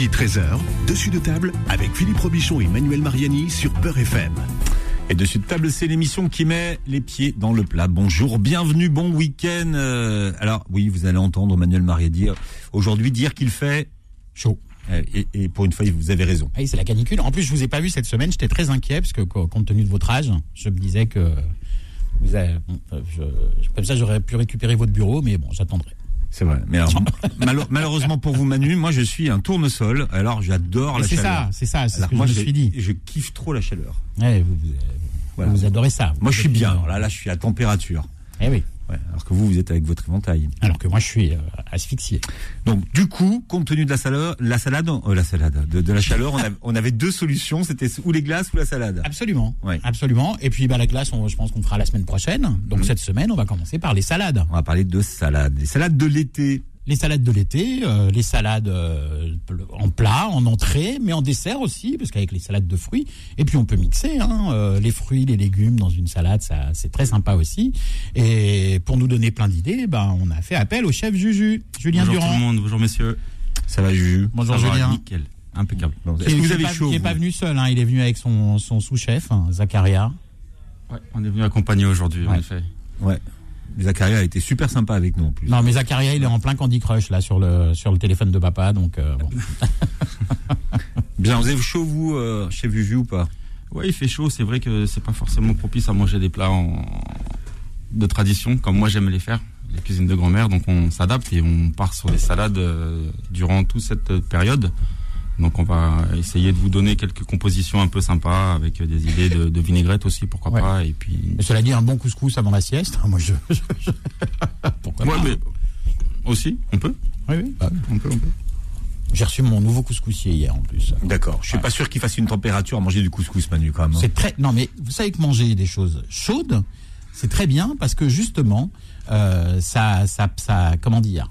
midi 13h, dessus de table avec Philippe Robichon et Manuel Mariani sur Peur FM. Et dessus de table, c'est l'émission qui met les pieds dans le plat. Bonjour, bienvenue, bon week-end. Euh, alors oui, vous allez entendre Manuel Mariani aujourd'hui dire qu'il fait chaud. Euh, Et, et pour une fois, vous avez raison. Oui, c'est la canicule. En plus, je vous ai pas vu cette semaine. J'étais très inquiet parce que, co- compte tenu de votre âge, je me disais que vous avez, bon, euh, je- comme ça, j'aurais pu récupérer votre bureau, mais bon, j'attendrai. C'est vrai. Mais alors, malheureusement pour vous, Manu, moi je suis un tournesol. Alors j'adore la C'est chaleur. ça, c'est ça, c'est ce que moi, je me suis dit. je kiffe trop la chaleur. Ouais, vous, vous- Voilà. vous adorez ça. Moi, je suis Vous bien. Là, là, je suis à température. Eh oui. Ouais, alors que vous, vous êtes avec votre éventail. Alors que moi, je suis euh, asphyxié. Donc, du coup, compte tenu de la salade, la salade, euh, la salade, de, de la chaleur, on, avait, on avait deux solutions. C'était ou les glaces ou la salade? Absolument. Ouais. Absolument. Et puis, bah, la glace, on- je pense qu'on fera la semaine prochaine. Donc, cette semaine, on va commencer par les salades. On va parler de salade. Les salades de l'été. Les salades de l'été, euh, les salades euh, en plat, en entrée, mais en dessert aussi, parce qu'avec les salades de fruits, et puis on peut mixer hein, euh, les fruits, les légumes dans une salade, ça c'est très sympa aussi. Et pour nous donner plein d'idées, ben on a fait appel au chef Juju, Julien Bonjour tout Durand. le monde, bonjour messieurs. Ça va, Juju? Bonjour Ça va, Julien. Nickel, impeccable. Bon, Est-ce que vous avez pas, chaud qui est vous? pas venu seul, hein, il est venu avec son, son sous-chef, hein, Zacharia. Ouais, on est venu accompagner aujourd'hui, en effet. Ouais. Zacharia a été super sympa avec nous en plus. Non mais Zacharia, il est en plein Candy Crush là sur le sur le téléphone de papa, donc euh, bon. Bien, vous avez chaud vous, euh, chef Juju ou pas? Ouais, il fait chaud, c'est vrai que c'est pas forcément propice à manger des plats en... de tradition, comme moi j'aime les faire, les cuisines de grand-mère, donc on s'adapte et on part sur des salades euh, durant toute cette période. Donc on va essayer de vous donner quelques compositions un peu sympas avec des idées de, de vinaigrette aussi, pourquoi Ouais. pas, et puis... Mais cela dit, un bon couscous avant la sieste, moi je, je- je- pourquoi Ouais, pas mais aussi, on peut, Oui, oui. bah, on peut, on peut. J'ai reçu mon nouveau couscoussier hier en plus. D'accord. Je suis Ouais. pas sûr qu'il fasse une température à manger du couscous, Manu, quand même. hein. C'est très. Non, mais vous savez que manger des choses chaudes, c'est très bien parce que justement, euh, ça, ça, ça, comment dire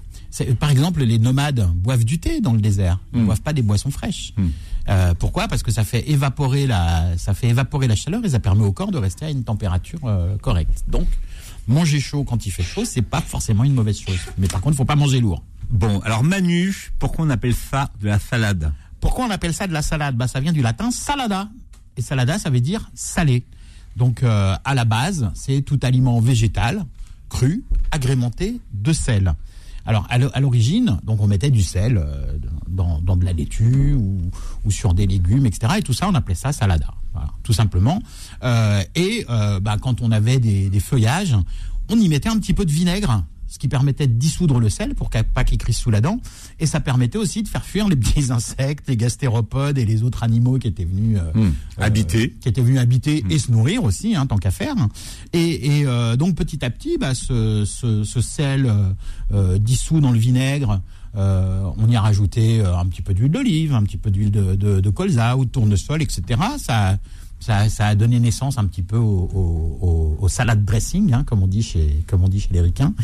Par exemple, les nomades boivent du thé dans le désert. Ils ne Mm. boivent pas des boissons fraîches. Mm. Euh, pourquoi? Parce que ça fait évaporer la, ça fait évaporer la chaleur et ça permet au corps de rester à une température euh, correcte. Donc, manger chaud quand il fait chaud, c'est pas forcément une mauvaise chose. Mais par contre, il faut pas manger lourd. Bon, alors Manu, pourquoi on appelle ça de la salade? Pourquoi on appelle ça de la salade? Bah, Ça vient du latin salada. Et salada, ça veut dire salé. Donc, euh, à la base, c'est tout aliment végétal, cru, agrémenté de sel. Alors, à l'o- à l'origine, donc on mettait du sel euh, dans, de la laitue ou, sur des légumes, etc. Et tout ça, on appelait ça salada, Voilà, tout simplement. Euh, et euh, bah, quand on avait des feuillages, on y mettait un petit peu de vinaigre, ce qui permettait de dissoudre le sel pour qu'il pas qu'il crisse sous la dent. Et ça permettait aussi de faire fuir les petits insectes, les gastéropodes et les autres animaux qui étaient venus euh, Hum, euh, Habiter. qui étaient venus habiter et se nourrir aussi, hein, tant qu'à faire. Et, et, euh, donc petit à petit, bah, ce, ce, ce sel dissous dans le vinaigre, on y a rajouté un petit peu d'huile d'olive, un petit peu d'huile de, de, de colza ou de tournesol, etc. Ça, ça, ça a donné naissance un petit peu au, au, au, au salad dressing, hein, comme on dit chez, comme on dit chez les ricains.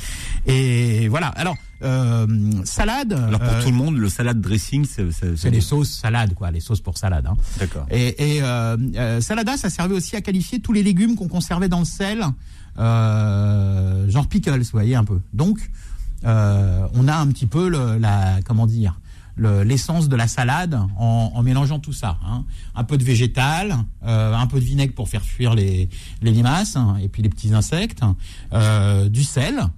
Et voilà. Alors euh, salade. Alors pour euh, tout le monde, le salade dressing, c'est les sauces salades, quoi, les sauces pour salade. Hein. D'accord. Et, et euh, salada, ça servait aussi à qualifier tous les légumes qu'on conservait dans le sel, genre pickles, vous voyez un peu. Donc, on a un petit peu le, la, comment dire, le- l'essence de la salade en, mélangeant tout ça. Hein. Un peu de végétal, euh, un peu de vinaigre pour faire fuir les, limaces hein, et puis les petits insectes, euh, du sel,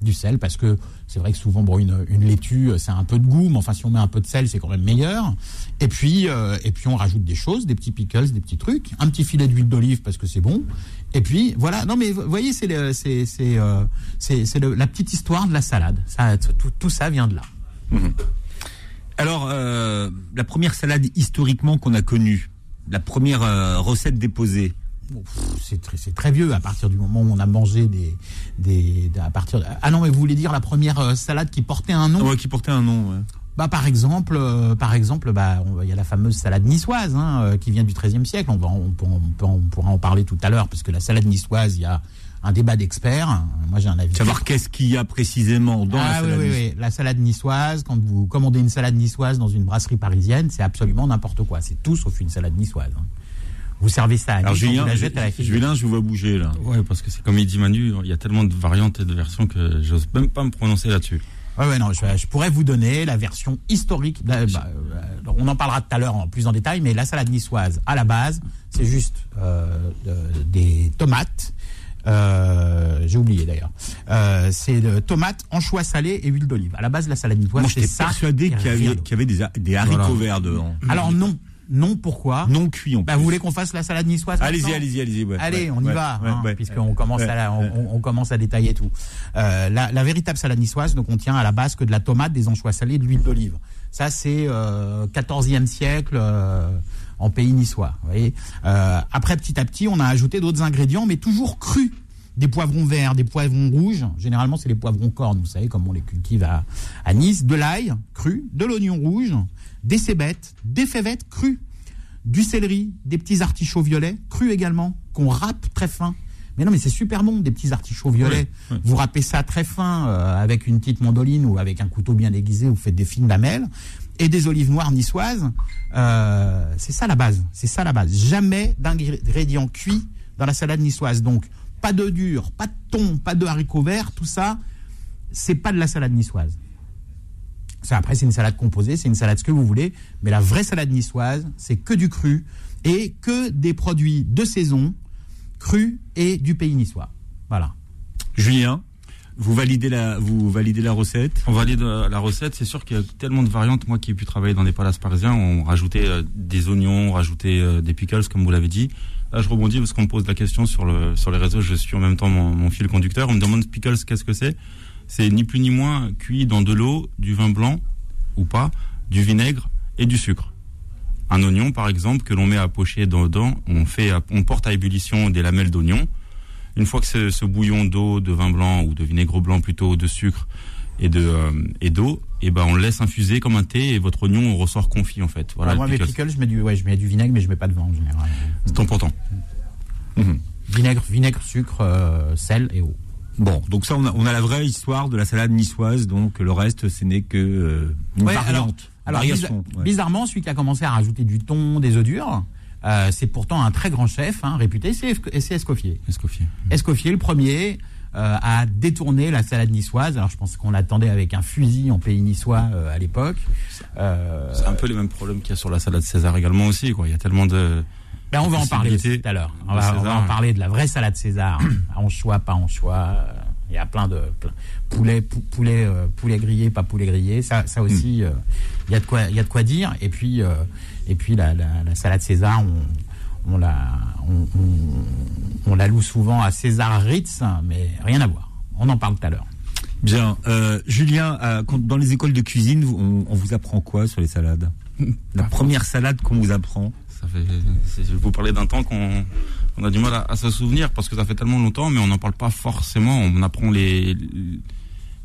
du sel parce que c'est vrai que souvent bon une, une laitue c'est un peu de goût mais enfin si on met un peu de sel c'est quand même meilleur. Et puis euh, et puis on rajoute des choses des petits pickles des petits trucs un petit filet d'huile d'olive parce que c'est bon. Et puis voilà. Non mais vous voyez c'est c'est c'est la petite histoire de la salade. Tout, tout ça vient de là Alors, euh, la première salade historiquement qu'on a connue, la première euh, recette déposée, c'est très, vieux à partir du moment où on a mangé des, à partir de- ah non mais vous voulez dire la première euh, salade qui portait un nom? Ouais, qui portait un nom. ouais. Bah par exemple, euh, par exemple, bah il y a la fameuse salade niçoise hein, qui vient du XIIIe siècle. On, va, on, peut- on peut- on pourra en parler tout à l'heure parce que la salade niçoise, il y a un débat d'experts. Moi j'ai un avis. Savoir qu'est-ce qu'il y a précisément dans la ah oui, salade. oui, oui, la salade niçoise. Quand vous commandez une salade niçoise dans une brasserie parisienne, c'est absolument n'importe quoi. C'est tout sauf une salade niçoise. hein. Vous servez ça à Alors Julien, vous la jette à la. Julien, je vous vois bouger là. Ouais, parce que c'est comme il dit Manu, il y a tellement de variantes et de versions que j'ose même pas me prononcer là-dessus. Ouais, ouais, non, je, je pourrais vous donner la version historique. Bah, bah, euh, on, on en parlera tout à l'heure en plus en détail, mais la salade niçoise, à la base, c'est juste euh, de- des tomates. Euh, J'ai oublié d'ailleurs. Euh, c'est de tomates, anchois salés et huile d'olive. À la base, la salade niçoise, Moi, c'est ça. persuadé et qu'il y avait, d'autre. qu'il y avait des, haricots Voilà. verts dedans. Alors non, non. Pourquoi Non cuits en Bah, vous voulez qu'on fasse la salade niçoise Allez-y, allez-y, allez-y. ouais, Allez, on y ouais, va, ouais, hein, ouais, puisqu'on commence à la- on, on commence à détailler tout. Euh, la, la véritable salade niçoise ne contient à la base que de la tomate, des anchois salés, de l'huile d'olive. Ça, c'est euh, 14e siècle euh, en pays niçois. Vous voyez Euh, après, petit à petit, on a ajouté d'autres ingrédients, mais toujours crus. Des poivrons verts, des poivrons rouges. Généralement, c'est les poivrons cornes, vous savez, comme on les cultive à, à Nice. De l'ail cru, de l'oignon rouge, des cébettes, des févettes crues du céleri, des petits artichauts violets, crus également, qu'on râpe très fin. Mais non, mais c'est super bon, des petits artichauts violets. Vous râpez ça très fin euh, avec une petite mandoline ou avec un couteau bien aiguisé, vous faites des fines lamelles. Et des olives noires niçoises. Euh, c'est ça la base. C'est ça la base. Jamais d'ingrédients cuits dans la salade niçoise. Donc, pas d'œufs durs, pas de thon, pas de haricots verts, tout ça, c'est pas de la salade niçoise. Ça, après, c'est une salade composée, c'est une salade ce que vous voulez, mais la vraie salade niçoise, c'est que du cru et que des produits de saison, crus et du pays niçois. Voilà. Julien, vous validez la, vous validez la recette? On valide euh, la recette. C'est sûr qu'il y a tellement de variantes. Moi qui ai pu travailler dans des palaces parisiens, on rajoutait euh, des oignons, on rajoutait euh, des pickles, comme vous l'avez dit. Là, je rebondis parce qu'on me pose la question sur, le, sur les réseaux. Je suis en même temps mon, fil conducteur. On me demande pickles, qu'est-ce que c'est? C'est ni plus ni moins cuit dans de l'eau, du vin blanc ou pas, du vinaigre et du sucre. Un oignon, par exemple, que l'on met à pocher dedans, on, fait, on porte à ébullition des lamelles d'oignon. Une fois que ce, ce bouillon d'eau, de vin blanc ou de vinaigre blanc plutôt, de sucre et de euh, et d'eau, et ben on le laisse infuser comme un thé et votre oignon ressort confit en fait. Voilà. Alors, moi, le mes pickles. je mets, du, ouais, je mets du vinaigre, mais je mets pas de vin en général. C'est important. Vinaigre, vinaigre sucre, euh, sel et eau. Bon, donc ça, on a, on a la vraie histoire de la salade niçoise, donc le reste, ce n'est que euh, une Ouais, alors- variante, Alors, ouais. bizarrement, celui qui a commencé à rajouter du thon, des œufs durs, euh, c'est pourtant un très grand chef, hein, réputé, c'est Esco- c'est Escoffier. Escoffier. Escoffier, le premier, euh, a détourné la salade niçoise. Alors, je pense qu'on l'attendait avec un fusil en pays niçois euh, à l'époque. Euh, C'est un peu les mêmes problèmes qu'il y a sur la salade César également aussi. Quoi. Il y a tellement de. ben, on va en parler tout à l'heure. On de va, on César, va en parler de la vraie salade César. anchois, pas anchois. Il y a plein de plein- poulet, pou- poulet, euh, poulet grillé, pas poulet grillé. Ça, ça aussi, euh, il y a de quoi, il y a de quoi dire. Et puis, euh, et puis la, la, la salade César, on, on la, on, on, on la loue souvent à César Ritz, mais rien à voir. On en parle tout à l'heure. Bien, euh, Julien, euh, dans les écoles de cuisine, on, on vous apprend quoi sur les salades? La première salade qu'on vous apprend? Ça fait, je vous parlais d'un temps qu'on on a du mal à, se souvenir parce que ça fait tellement longtemps, mais on n'en parle pas forcément. On apprend les,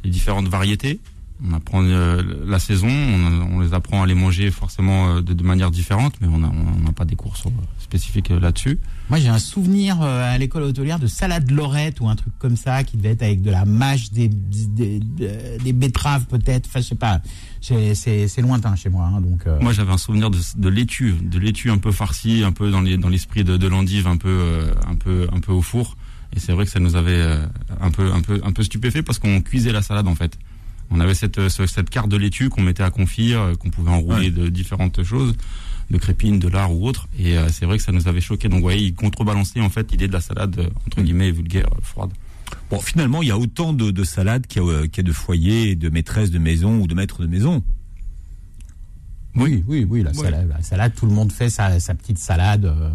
les différentes variétés, on apprend euh, la saison, on, on les apprend à les manger forcément euh, de, de manière différente, mais on n'a on pas des cours sur- spécifiques euh, là-dessus. Moi, j'ai un souvenir euh, à l'école hôtelière de salade lorette ou un truc comme ça qui devait être avec de la mâche, des, des, des- des betteraves peut-être. Enfin, je sais pas. C'est- lointain chez moi. hein, donc, euh, Moi, j'avais un souvenir de, de laitue, de laitue un peu farcie, un peu dans les dans l'esprit de, de l'endive, un peu euh, un peu un peu au four. Et c'est vrai que ça nous avait euh, un peu un peu un peu stupéfait parce qu'on cuisait la salade en fait. On avait cette euh, ce- cette carte de laitue qu'on mettait à confire, euh, qu'on pouvait enrouler Ouais. de différentes choses, de crépines, de lard ou autre. Et euh, c'est vrai que ça nous avait choqué. Donc, vous voyez, il contrebalançait en fait l'idée de la salade entre guillemets vulgaire, froide. Bon, finalement, il y a autant de, de salades qu'il y, a, qu'il y a de foyers, de maîtresses de maison ou de maîtres de maison. Oui, oui, oui, la, salade, la salade, tout le monde fait sa, sa petite salade euh,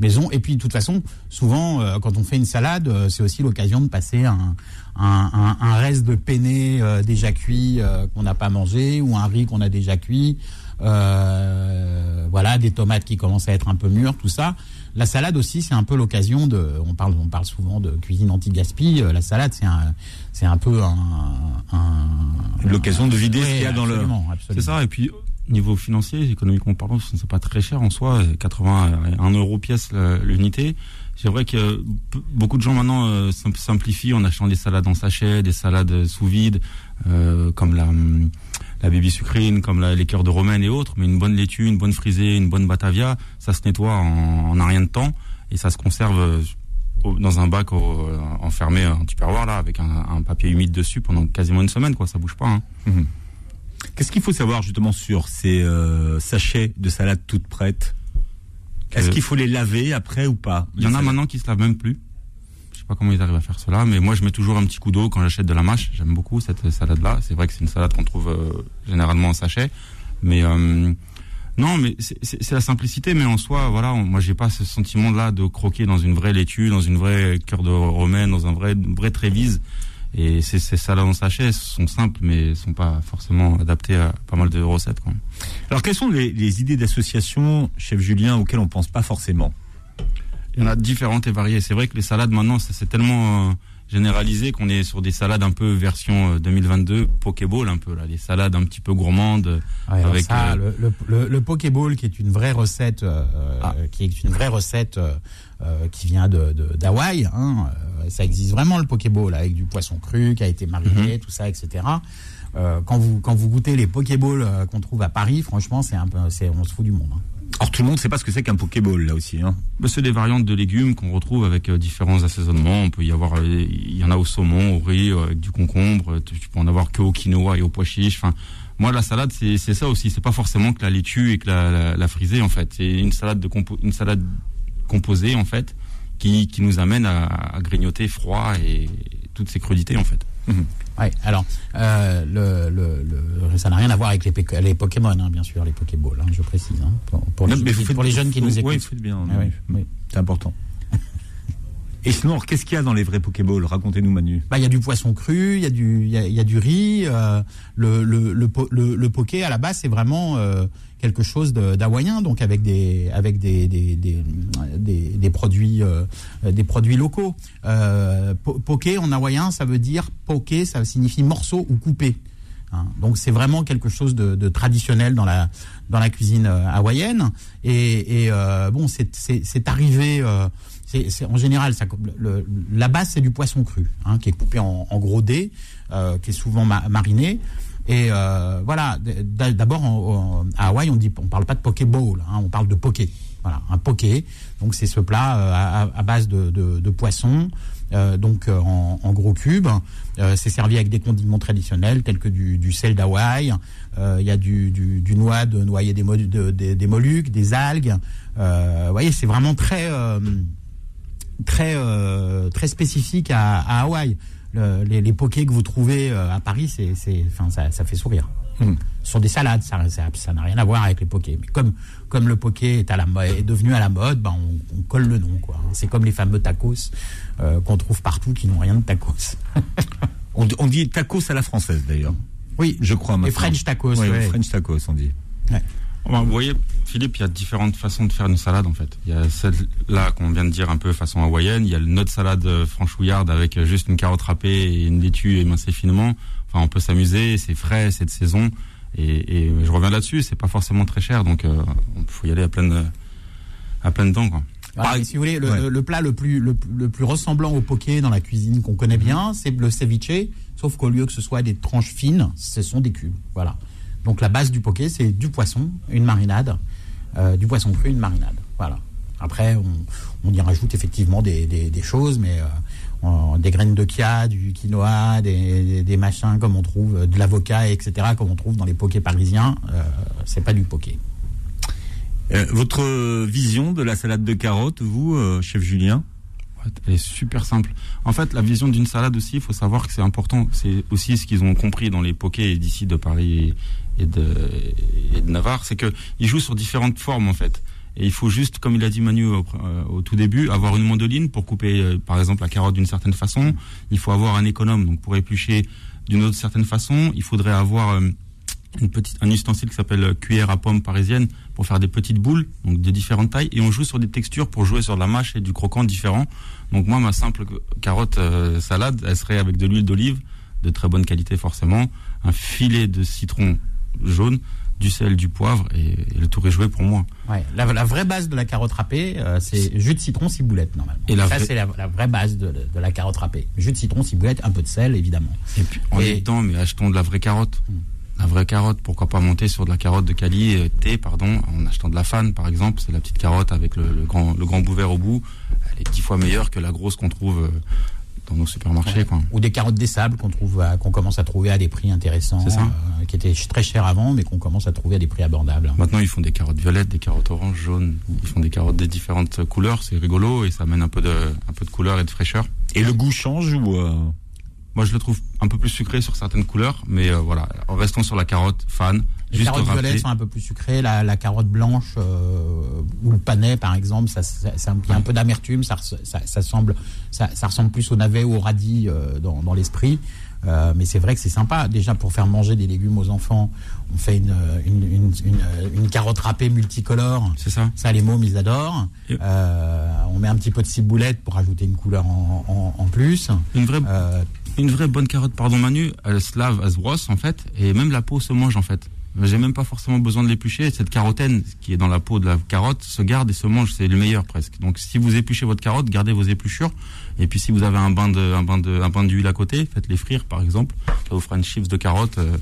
maison. Et puis, de toute façon, souvent, euh, quand on fait une salade, euh, c'est aussi l'occasion de passer un, un, un, un reste de penne euh, déjà cuit euh, qu'on n'a pas mangé ou un riz qu'on a déjà cuit. Euh, voilà, des tomates qui commencent à être un peu mûres, tout ça. La salade aussi, c'est un peu l'occasion de. On parle, on parle souvent de cuisine anti-gaspi. Euh, La salade, c'est un, c'est un peu un, un L'occasion de vider ce qu'il y a dans le. absolument, C'est absolument. ça. Et puis niveau financier, économiquement parlant, c'est pas très cher en soi. 80 1 euro pièce l'unité. C'est vrai que beaucoup de gens maintenant euh, sim- simplifient en achetant des salades en sachet, des salades sous vide, euh, comme la la baby sucrine, comme les cœurs de romaine et autres. Mais une bonne laitue, une bonne frisée, une bonne batavia, ça se nettoie en, en rien de temps et ça se conserve euh, dans un bac au- enfermé un tupperware là avec un, papier humide dessus pendant quasiment une semaine quoi. Ça bouge pas. Hein. Qu'est-ce qu'il faut savoir justement sur ces euh, sachets de salade toutes prêtes Est-ce Euh, qu'il faut les laver après ou pas? Il y en a maintenant qui se lavent même plus. Je sais pas comment ils arrivent à faire cela, mais moi je mets toujours un petit coup d'eau quand j'achète de la mâche. J'aime beaucoup cette salade-là. C'est vrai que c'est une salade qu'on trouve euh, généralement en sachet, mais euh, non, mais c'est- la simplicité. Mais en soi, voilà, on- moi j'ai pas ce sentiment-là de croquer dans une vraie laitue, dans une vraie cœur de romaine, dans un vrai une vraie trévise. Et ces, ces salades en sachet sont simples, mais sont pas forcément adaptées à pas mal de recettes. Quoi. Alors quelles sont les, les idées d'association, chef Julien, auxquelles on pense pas forcément? Il y en a différentes et variées. C'est vrai que les salades maintenant, c'est tellement euh, généralisé qu'on est sur des salades un peu version euh, 2022, Pokéball un peu là, les salades un petit peu gourmandes. Ouais, avec ça, euh, le, le Pokéball, qui est une vraie recette, euh, Ah. qui est une vraie recette euh, qui vient de de- d'Hawaï. Hein, euh, ça existe vraiment le Pokéball avec du poisson cru qui a été mariné, tout ça, etc. Euh, quand vous quand vous goûtez les Pokéballs qu'on trouve à Paris, franchement, c'est un peu, c'est on se fout du monde. hein. Or tout le monde ne sait pas ce que c'est qu'un Pokéball là aussi. Hein. bah, c'est des variantes de légumes qu'on retrouve avec euh, différents assaisonnements. On peut y avoir, il y en a au saumon, au riz, euh, avec du concombre. Tu, tu peux en avoir que au quinoa et au pois chiche. Enfin, moi la salade c'est c'est ça aussi. C'est pas forcément que la laitue et que la, la, la frisée en fait. C'est une salade de compo- une salade composée en fait qui qui nous amène à, à grignoter froid et toutes ces crudités en fait. Ouais, alors, euh, le, le, le- ça n'a rien à voir avec les, Pok- les Pokémon, hein, bien sûr, les Pokéballs, hein, je précise. hein, pour, pour les, Non, mais vous qui- faites- pour les jeunes qui vous- nous Oui, écoutent. vous faites bien. Ah oui, oui. C'est important. Et sinon, qu'est-ce qu'il y a dans les vrais Pokéballs? Racontez-nous, Manu. Bah, il y a du poisson cru, il y a du, il y a, y a du riz. euh, le, le, le, le, le poké à la base, c'est vraiment euh, quelque chose d'hawaïen, donc avec des, avec des, des, des, des, produits, euh, des produits locaux. Euh, po- poké en hawaïen, ça veut dire poké, ça signifie morceau ou coupé. Hein, donc c'est vraiment quelque chose de, de traditionnel dans la dans la cuisine euh, hawaïenne et, et euh, bon c'est arrivé euh, en général la base c'est du poisson cru hein, qui est coupé en, gros dés euh, qui est souvent ma- mariné et euh, voilà d'abord à Hawaï on on parle pas de poké bowl hein, on parle de poké voilà un poké donc c'est ce plat euh, à, base de, poisson donc en, gros cubes. C'est servi avec des condiments traditionnels tels que du, sel d'Hawaï. Il y a du, noix de noyer des, des- mollusques, des algues. Vous voyez, c'est vraiment très très euh, très spécifique à, à Hawaï. Le- les, les pokés que vous trouvez euh, à Paris, c'est, c'est, enfin, ça, ça fait sourire. Hmm. Ce sont des salades, ça, ça, ça n'a rien à voir avec les pokés. Mais comme comme le poké est à la est devenu à la mode, ben on, on colle le nom quoi. C'est comme les fameux tacos euh, qu'on trouve partout qui n'ont rien de tacos. On, on dit tacos à la française d'ailleurs. oui, Je crois les. French tacos. Oui, ouais. French tacos, on dit. Vous voyez, Philippe, il y a différentes façons de faire une salade en fait. Il y a celle-là qu'on vient de dire un peu façon hawaïenne. Il y a notre salade euh, franchouillarde avec euh, juste une carotte râpée et une laitue émincée finement. Enfin, on peut s'amuser, c'est frais, c'est de saison. Et, et je reviens là-dessus, c'est pas forcément très cher, donc euh, il faut y aller à pleine à pleine dents quoi. Voilà, Par- et si vous voulez, le, ouais. le- le plat le plus, le, le plus ressemblant au poké dans la cuisine qu'on connaît bien, c'est le ceviche, sauf qu'au lieu que ce soit des tranches fines, ce sont des cubes. Voilà. Donc la base du poké, c'est du poisson, une marinade, euh, du poisson cru, une marinade. Voilà. Après, on, y rajoute effectivement des, choses, mais euh, des graines de chia, du quinoa, des, machins comme on trouve, de l'avocat, etc., comme on trouve dans les pokés parisiens. Euh, c'est pas du poké. Votre vision de la salade de carottes, vous, chef Julien? Elle est super simple. En fait, la vision d'une salade aussi, il faut savoir que c'est important. C'est aussi ce qu'ils ont compris dans les pokés d'ici de Paris et de, Navarre, c'est que ils jouent sur différentes formes en fait. Et il faut juste, comme il a dit Manu au, euh, au tout début, avoir une mandoline pour couper, euh, par exemple, la carotte d'une certaine façon. Il faut avoir un économe, donc pour éplucher d'une autre certaine façon, il faudrait avoir euh, une petite, un ustensile qui s'appelle euh, cuillère à pomme parisienne pour faire des petites boules, donc de différentes tailles. Et on joue sur des textures pour jouer sur de la mâche et du croquant différent. Donc moi, ma simple carotte euh, salade, elle serait avec de l'huile d'olive, de très bonne qualité forcément, un filet de citron jaune, du sel, du poivre, et, et le tour est joué pour moi. Ouais, la, la vraie base de la carotte râpée, euh, c'est jus de citron, ciboulette normalement. Et la ça vraie- c'est la, la vraie base de, de la carotte râpée. Jus de citron, ciboulette, un peu de sel évidemment. Et puis en Et- même temps, mais achetons de la vraie carotte. Mm. La vraie carotte, pourquoi pas monter sur de la carotte de Cali, euh, thé, pardon, en achetant de la fan, par exemple. C'est la petite carotte avec le, le grand, le grand bout vert au bout. Elle est dix fois meilleure que la grosse qu'on trouve euh, dans nos supermarchés. Quoi. Ou des carottes des sables qu'on trouve, à- qu'on commence à trouver à des prix intéressants, C'est ça. euh, qui étaient très chers avant, mais qu'on commence à trouver à des prix abordables. Maintenant, ils font des carottes violettes, des carottes oranges, jaunes. Ils font des carottes des différentes couleurs. C'est rigolo et ça amène un peu de, un peu de couleur et de fraîcheur. Et le goût change ou euh, Moi, je le trouve un peu plus sucré sur certaines couleurs, mais euh, voilà. En restant sur la carotte, fan. Les juste carottes violettes sont un peu plus sucrées, la, la carotte blanche euh, ou le panais par exemple, ça, ça, ça- il y a un peu d'amertume, ça, semble, ça, ça ressemble plus au navet ou au radis euh, dans, dans l'esprit. Euh, mais c'est vrai que c'est sympa. Déjà pour faire manger des légumes aux enfants, on fait une, une, une, une, une carotte râpée multicolore. C'est ça. Ça, les mômes, ils adorent. Et- Euh, on met un petit peu de ciboulette pour ajouter une couleur en, en, en plus. Une vraie, Euh, une vraie bonne carotte, pardon Manu, elle se lave, elle se brosse en fait, et même la peau se mange en fait. J'ai même pas forcément besoin de l'éplucher. Cette carotène qui est dans la peau de la carotte se garde et se mange. C'est le meilleur presque. Donc si vous épluchez votre carotte, gardez vos épluchures. Et puis si vous avez un bain de, un bain de, un bain d'huile à côté, faites-les frire par exemple. Ça vous fera une chips de carotte euh,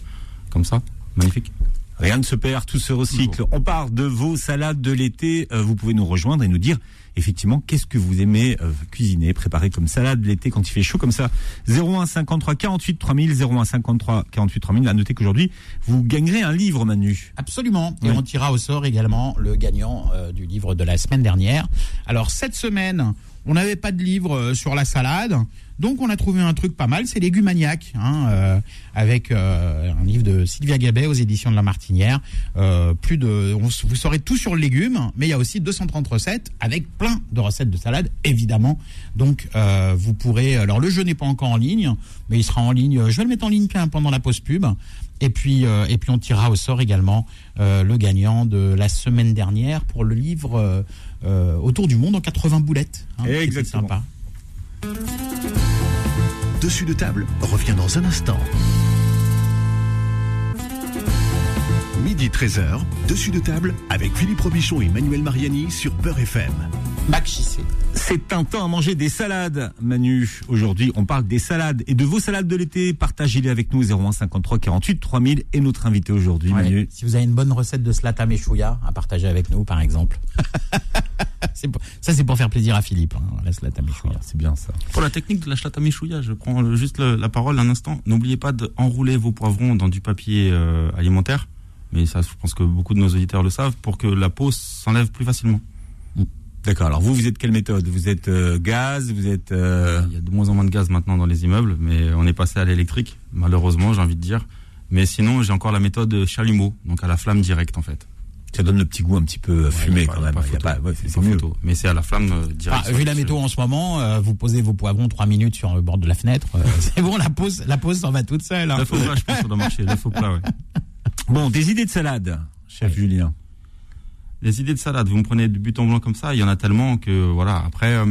comme ça. Magnifique. Rien ne se perd, tout se recycle. On parle de vos salades de l'été. Euh, vous pouvez nous rejoindre et nous dire effectivement qu'est-ce que vous aimez euh, cuisiner, préparer comme salade de l'été quand il fait chaud comme ça? 01 53 48 3000, 01 53 48 3000. À noter qu'aujourd'hui, vous gagnerez un livre, Manu. Absolument. Et Oui. on tirera au sort également le gagnant euh, du livre de la semaine dernière. Alors cette semaine, on n'avait pas de livre euh, sur la salade, donc on a trouvé un truc pas mal, c'est Légumaniac, hein, euh, avec euh, un livre de Sylvia Gabet aux éditions de La Martinière. Euh, plus de, on vous saurez tout sur le légume, mais il y a aussi 230 recettes avec plein de recettes de salade, évidemment. Donc euh, vous pourrez. Alors le jeu n'est pas encore en ligne, mais il sera en ligne. Je vais le mettre en ligne pendant la pause pub. Et puis, euh, et puis on tirera au sort également euh, le gagnant de la semaine dernière pour le livre euh, euh, Autour du monde en 80 boulettes. hein, Exactement. sympa. Dessus de table revient dans un instant. Midi 13h, dessus de table avec Philippe Robichon et Manuel Mariani sur Peur FM. C'est un temps à manger des salades, Manu. Aujourd'hui, on parle des salades et de vos salades de l'été. Partagez-les avec nous 01 53 48 3000 et notre invité aujourd'hui, Ouais. Manu. Si vous avez une bonne recette de slata mechouya à partager avec nous, par exemple. Pour- ça, c'est pour faire plaisir à Philippe, hein, la slata mechouya. C'est bien ça. Pour la technique de la chlatamichouya, je prends juste le- la parole un instant. N'oubliez pas d'enrouler vos poivrons dans du papier euh, alimentaire. Mais ça, je pense que beaucoup de nos auditeurs le savent, pour que la peau s'enlève plus facilement. D'accord. Alors vous, vous êtes quelle méthode? Vous êtes euh, gaz Vous êtes euh, Il y a de moins en moins de gaz maintenant dans les immeubles, mais on est passé à l'électrique, malheureusement, j'ai envie de dire. Mais sinon, j'ai encore la méthode chalumeau, donc à la flamme directe en fait. Ça donne le petit goût un petit peu euh, fumé quand même. ouais, c'est mieux. photo. Mais c'est à la flamme euh, Ah, directe. vu la météo en ce moment, euh, vous posez vos poivrons trois minutes sur le bord de la fenêtre. euh, c'est bon, la pause, la pause s'en va toute seule. hein. L'œuf au plat, je pense, ça doit marcher. L'œuf au plat, ouais. Bon, des idées de salade, chef Julien. Les idées de salade, vous me prenez du but en blanc comme ça, il y en a tellement que voilà. Après, euh,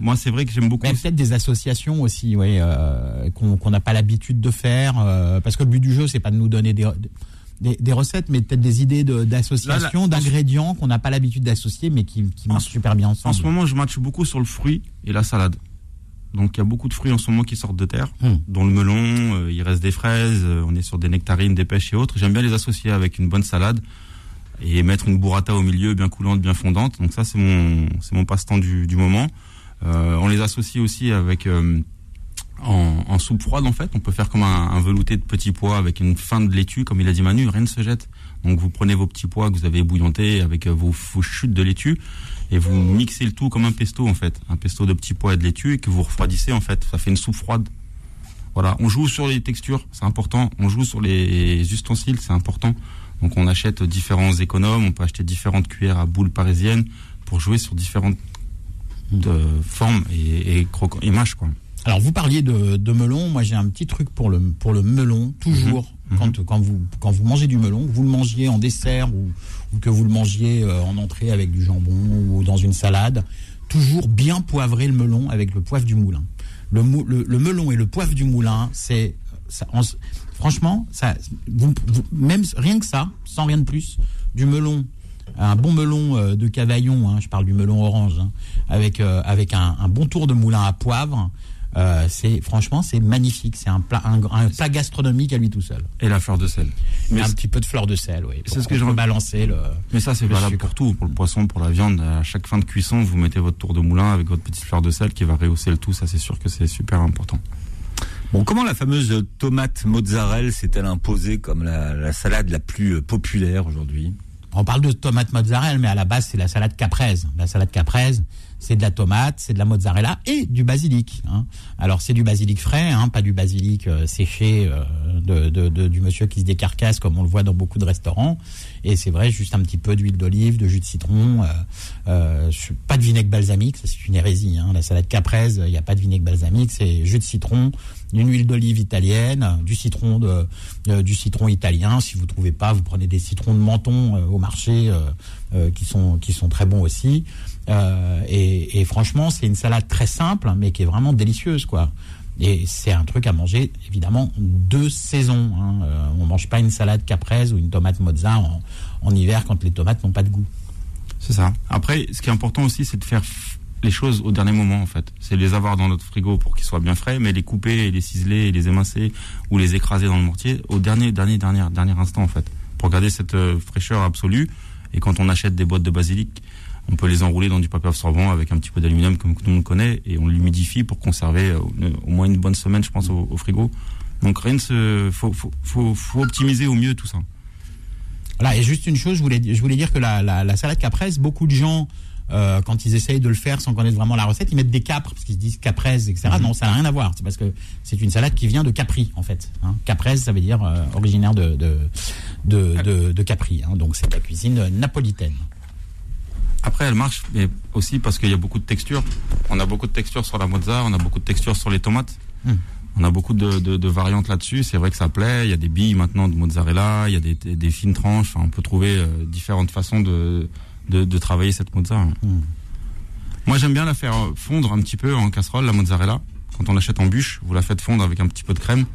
moi, c'est vrai que j'aime beaucoup. Mais peut-être des associations aussi, oui, euh, qu'on n'a pas l'habitude de faire, euh, parce que le but du jeu, c'est pas de nous donner des, des, des recettes, mais peut-être des idées d'associations, en d'ingrédients qu'on n'a pas l'habitude d'associer, mais qui, qui En marchent super bien En ensemble. ce moment, je matche beaucoup sur le fruit et la salade. Donc, il y a beaucoup de fruits en ce moment qui sortent de terre, Hmm. dont le melon, euh, il reste des fraises, euh, on est sur des nectarines, des pêches et autres. J'aime bien les associer avec une bonne salade et mettre une burrata au milieu, bien coulante, bien fondante. Donc ça, c'est mon, c'est mon passe-temps du, du moment. Euh, on les associe aussi avec en, en soupe froide en fait. On peut faire comme un, un velouté de petits pois avec une fin de laitue, comme il a dit Manu, rien ne se jette. Donc vous prenez vos petits pois que vous avez ébouillantés avec vos, vos chutes de laitue et vous mixez le tout comme un pesto en fait, un pesto de petits pois et de laitue et que vous refroidissez en fait. Ça fait une soupe froide. Voilà, on joue sur les textures, c'est important. On joue sur les ustensiles, c'est important. Donc on achète différents économes, on peut acheter différentes cuillères à boules parisiennes pour jouer sur différentes euh, formes et, et, et mâches quoi. Alors vous parliez de, de melon, moi j'ai un petit truc pour le pour le melon toujours Mhm. quand quand vous quand vous mangez du melon, que vous le mangiez en dessert ou, ou que vous le mangiez euh, en entrée avec du jambon ou dans une salade, toujours bien poivrer le melon avec le poivre du moulin. Le, mou- le, le melon et le poivre du moulin, c'est ça, franchement ça vous, vous- même rien que ça, sans rien de plus, du melon un bon melon euh, de Cavaillon, hein, je parle du melon orange, hein, avec, euh, avec un, un bon tour de moulin à poivre. Euh, c'est franchement, c'est magnifique. C'est un plat, un, un plat gastronomique à lui tout seul. Et la fleur de sel. Mais un petit peu de fleur de sel, oui. C'est ce que je balancer le. Mais ça, c'est valable pour tout, pour le poisson, pour la viande. À chaque fin de cuisson, vous mettez votre tour de moulin avec votre petite fleur de sel qui va rehausser le tout. Ça, c'est sûr que c'est super important. Bon, comment la fameuse tomate mozzarella s'est-elle imposée comme la, la salade la plus populaire aujourd'hui? On parle de tomate mozzarella, mais à la base, c'est la salade caprese. La salade caprese, c'est de la tomate, c'est de la mozzarella et du basilic. Hein. Alors c'est du basilic frais, hein, pas du basilic euh, séché euh, du monsieur qui se décarcasse comme on le voit dans beaucoup de restaurants. Et c'est vrai, juste un petit peu d'huile d'olive, de jus de citron, euh pas de vinaigre balsamique, c'est une hérésie. Hein. La salade caprese, il n'y a pas de vinaigre balsamique, c'est jus de citron, une huile d'olive italienne, du citron de, du citron italien. Si vous trouvez pas, vous prenez des citrons de menton au marché qui sont qui sont très bons aussi. Euh, et, franchement, c'est une salade très simple, mais qui est vraiment délicieuse, quoi. Et c'est un truc à manger, évidemment, deux saisons. Hein. Euh, on mange pas une salade caprese ou une tomate mozza en hiver quand les tomates n'ont pas de goût. C'est ça. Après, ce qui est important aussi, c'est de faire les choses au dernier moment, en fait. C'est les avoir dans notre frigo pour qu'ils soient bien frais, mais les couper les ciseler les émincer ou les écraser dans le mortier au dernier, dernier, dernier, dernier instant, en fait. Pour garder cette euh, fraîcheur absolue. Et quand on achète des boîtes de basilic, on peut les enrouler dans du papier absorbant avec un petit peu d'aluminium comme tout le monde connaît et on l'humidifie pour conserver euh, au moins une bonne semaine, je pense, au, frigo. Donc rien ne se, faut, faut, optimiser au mieux tout ça. Voilà, et juste une chose, je voulais, je voulais dire que la, la, salade caprese, beaucoup de gens, euh, quand ils essayent de le faire sans connaître vraiment la recette, ils mettent des capres, parce qu'ils se disent caprese, etc. Mhm. Non, ça n'a rien à voir. C'est parce que c'est une salade qui vient de Capri, en fait. Hein. Caprese, ça veut dire euh, originaire de, de, de, de, Capri. Hein. Donc c'est la cuisine napolitaine. Après, elle marche, mais aussi parce qu'il y a beaucoup de textures. On a beaucoup de textures sur la mozza, on a beaucoup de textures sur les tomates. Hmm. On a beaucoup de, variantes là-dessus. C'est vrai que ça plaît. Il y a des billes maintenant de mozzarella, il y a des, fines tranches. on peut trouver euh, différentes façons de, de, travailler cette mozza. Hmm. Moi, j'aime bien la faire fondre un petit peu en casserole, la mozzarella. Quand on l'achète en bûche, vous la faites fondre avec un petit peu de crème.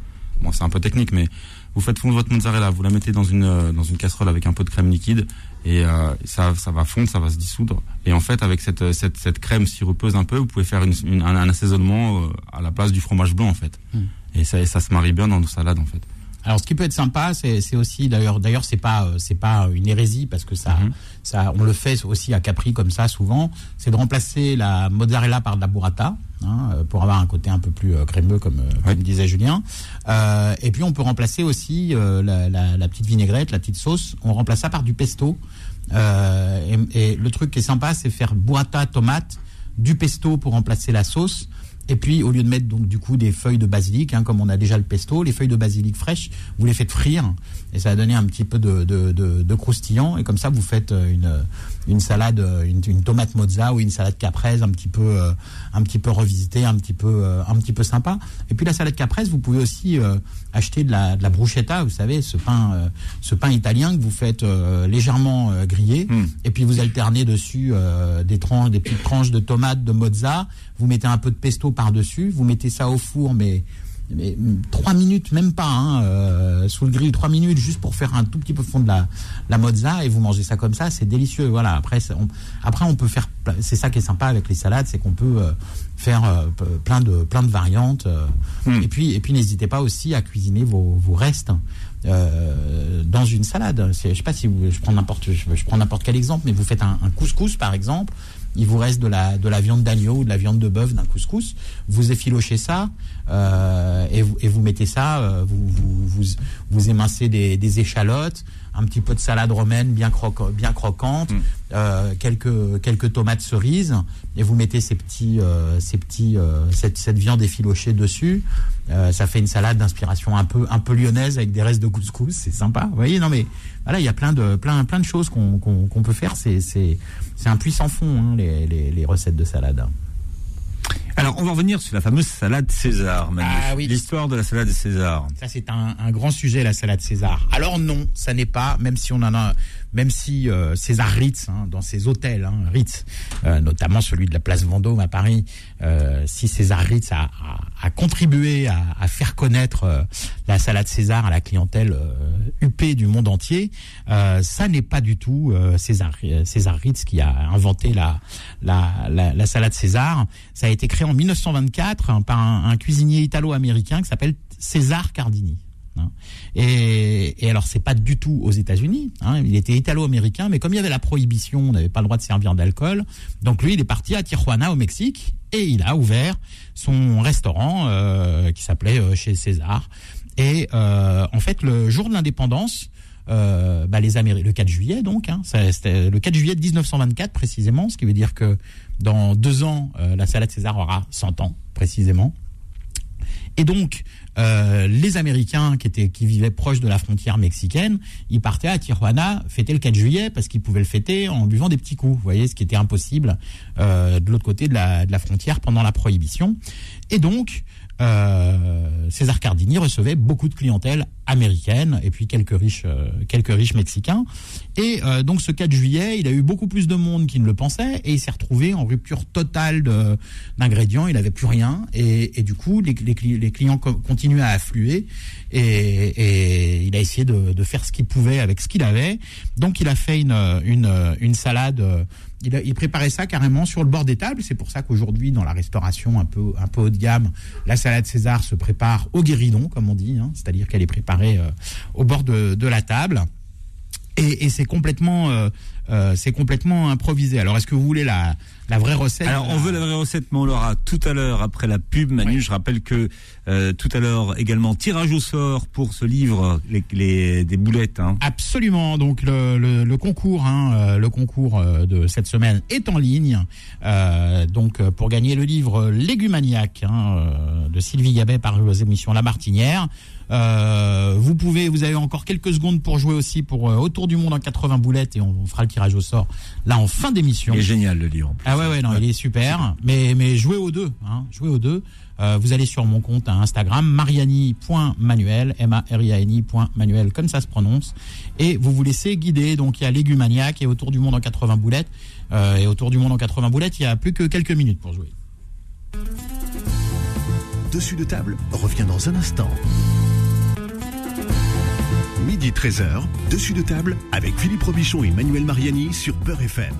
Bon, c'est un peu technique, mais vous faites fondre votre mozzarella, vous la mettez dans une euh, dans une casserole avec un peu de crème liquide et euh, ça ça va fondre, ça va se dissoudre. Et en fait, avec cette cette, cette crème sirupeuse un peu, vous pouvez faire une, un, assaisonnement euh, à la place du fromage blanc en fait. Hmm. Et ça ça se marie bien dans nos salades en fait. Alors, ce qui peut être sympa, c'est aussi d'ailleurs, d'ailleurs, c'est pas, c'est pas une hérésie parce que ça, mhm. ça, on le fait aussi à Capri comme ça souvent. C'est de remplacer la mozzarella par de la burrata hein, euh, pour avoir un côté un peu plus euh, crémeux, comme, euh, comme disait Julien. Euh, et puis, on peut remplacer aussi la, la, la, petite vinaigrette, la petite sauce. On remplace ça par du pesto. Et, et, le truc qui est sympa, c'est faire burrata tomate, du pesto pour remplacer la sauce et puis, au lieu de mettre donc du coup des feuilles de basilic, hein, comme on a déjà le pesto, les feuilles de basilic fraîches, vous les faites frire et ça va donner un petit peu de, de, de, de croustillant. Et comme ça, vous faites euh, une, une salade, euh, une, une, tomate mozza ou une salade caprese un petit peu, euh, un petit peu revisitée, un petit peu, un petit peu sympa. Et puis la salade caprese, vous pouvez aussi acheter de la, de la bruschetta, vous savez, ce pain, ce pain italien que vous faites légèrement griller. Hmm. Et puis vous alternez dessus des tranches, des petites tranches de tomates, de mozza. Vous mettez un peu de pesto par-dessus. Vous mettez ça au four, mais mais trois minutes, même pas, hein, euh, sous le grill, trois minutes juste pour faire un tout petit peu fond de la, la mozza et vous mangez ça comme ça, c'est délicieux. Voilà. Après, on, après on peut faire, c'est ça qui est sympa avec les salades, c'est qu'on peut euh, faire euh, plein de plein de variantes. Hmm. Et puis et puis n'hésitez pas aussi à cuisiner vos, vos restes. dans une salade, je sais pas si vous, je prends n'importe, je, prends n'importe quel exemple, mais vous faites un, un couscous par exemple, il vous reste de la, de la viande d'agneau ou de la viande de bœuf d'un couscous, vous effilochez ça euh, et, vous, et vous mettez ça, euh, vous, vous, vous, vous, émincez des, des échalotes, un petit peu de salade romaine bien, bien croquante, mm. euh, quelques, quelques tomates cerises, et vous mettez ces petits, euh, ces petits, euh, cette, cette viande effilochée dessus. Euh, ça fait une salade d'inspiration un peu, un peu lyonnaise avec des restes de couscous, c'est sympa. Vous voyez, non mais voilà, il y a plein de, plein, plein de choses qu'on peut faire. C'est, c'est, c'est un puissant fond hein, les, les, les recettes de salade. Alors, on va revenir sur la fameuse salade César. Ah, oui. L'histoire de la salade César. Ça, c'est un, un, grand sujet, la salade César. Alors non, ça n'est pas, même si on en a, même si euh, César Ritz, hein, dans ses hôtels, hein, Ritz, euh, notamment celui de la place Vendôme à Paris, euh, si César Ritz a, a, a contribué à, faire connaître euh, la salade César à la clientèle huppée du monde entier, ça n'est pas du tout César, César Ritz qui a inventé la, la, la, la, salade César. Ça a été créé en 1924 hein, par un cuisinier italo-américain qui s'appelle César Cardini. Hein. Et, et, alors, c'est pas du tout aux États-Unis. Hein. Il était italo-américain, mais comme il y avait la prohibition, on n'avait pas le droit de servir d'alcool. Donc lui, il est parti à Tijuana, au Mexique, et il a ouvert son restaurant euh, qui s'appelait euh, chez César. Et euh, en fait, le jour de l'indépendance, bah, les Améri le 4 juillet donc, hein, c'était le 4 juillet de 1924 précisément, ce qui veut dire que dans deux ans, la salade César aura 100 ans précisément. Et donc, euh, les Américains qui étaient qui vivaient proche de la frontière mexicaine, ils partaient à Tijuana fêter le 4 juillet parce qu'ils pouvaient le fêter en buvant des petits coups. Vous voyez, ce qui était impossible euh, de l'autre côté de la, de la frontière pendant la prohibition. Et donc, euh, César Cardini recevait beaucoup de clientèle américaine et puis quelques riches, euh, quelques riches mexicains. Et euh, donc ce 4 juillet, il a eu beaucoup plus de monde qu'il ne le pensait et il s'est retrouvé en rupture totale d'ingrédients. Il n'avait plus rien et, du coup les, clients co continuaient à affluer et, il a essayé de, faire ce qu'il pouvait avec ce qu'il avait. Donc il a fait une salade il, il, préparait ça carrément sur le bord des tables. C'est pour ça qu'aujourd'hui, dans la restauration un peu, un peu haut de gamme, la salade César se prépare au guéridon, comme on dit, hein, c'est-à-dire qu'elle est préparée euh, au bord de, de, la table. Et, et c'est complètement, euh, euh, c'est complètement improvisé. Alors, est-ce que vous voulez la, la vraie recette? Alors, on veut la vraie recette, mais on l'aura tout à l'heure après la pub. Manu, oui. je rappelle que euh, tout à l'heure également tirage au sort pour ce livre, les, les des boulettes. Hein. Absolument. Donc le, le, le concours, hein, euh, le concours de cette semaine est en ligne. Euh, donc pour gagner le livre Légumaniac hein, de Sylvie Gabet par aux émissions La Martinière. Euh, vous pouvez, vous avez encore quelques secondes pour jouer aussi pour euh, Autour du monde en 80 boulettes et on, on fera le tirage au sort là en fin d'émission. Il est génial le livre. Ah ouais ouais non, ouais. il est super. Mais mais jouez aux deux, hein, jouez aux deux. Euh, vous allez sur mon compte hein, Instagram mariani.manuel m a r i a n i.manuel comme ça se prononce et vous vous laissez guider. Donc il y a Légumaniac et Autour du monde en 80 boulettes euh, et Autour du monde en 80 boulettes, il y a plus que quelques minutes pour jouer. Dessus de table revient dans un instant midi 13h, dessus de table avec Philippe Robichon et Manuel Mariani sur Peur FM.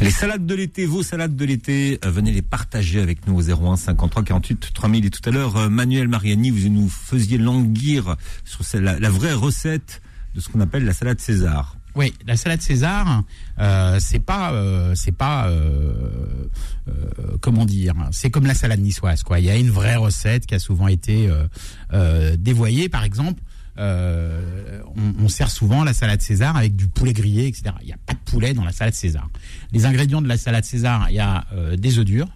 Les salades de l'été, vos salades de l'été, euh, venez les partager avec nous au 01 53 48 3000. Et tout à l'heure, euh, Manuel Mariani, vous nous faisiez languir sur la, la vraie recette de ce qu'on appelle la salade César. Oui, la salade César, euh, c'est pas, euh, c'est pas, euh, comment dire, c'est comme la salade niçoise, quoi. Il y a une vraie recette qui a souvent été dévoyée, par exemple. Euh, on, on, sert souvent la salade César avec du poulet grillé, etc. Il n'y a pas de poulet dans la salade César. Les ingrédients de la salade César, il y a euh, des œufs durs,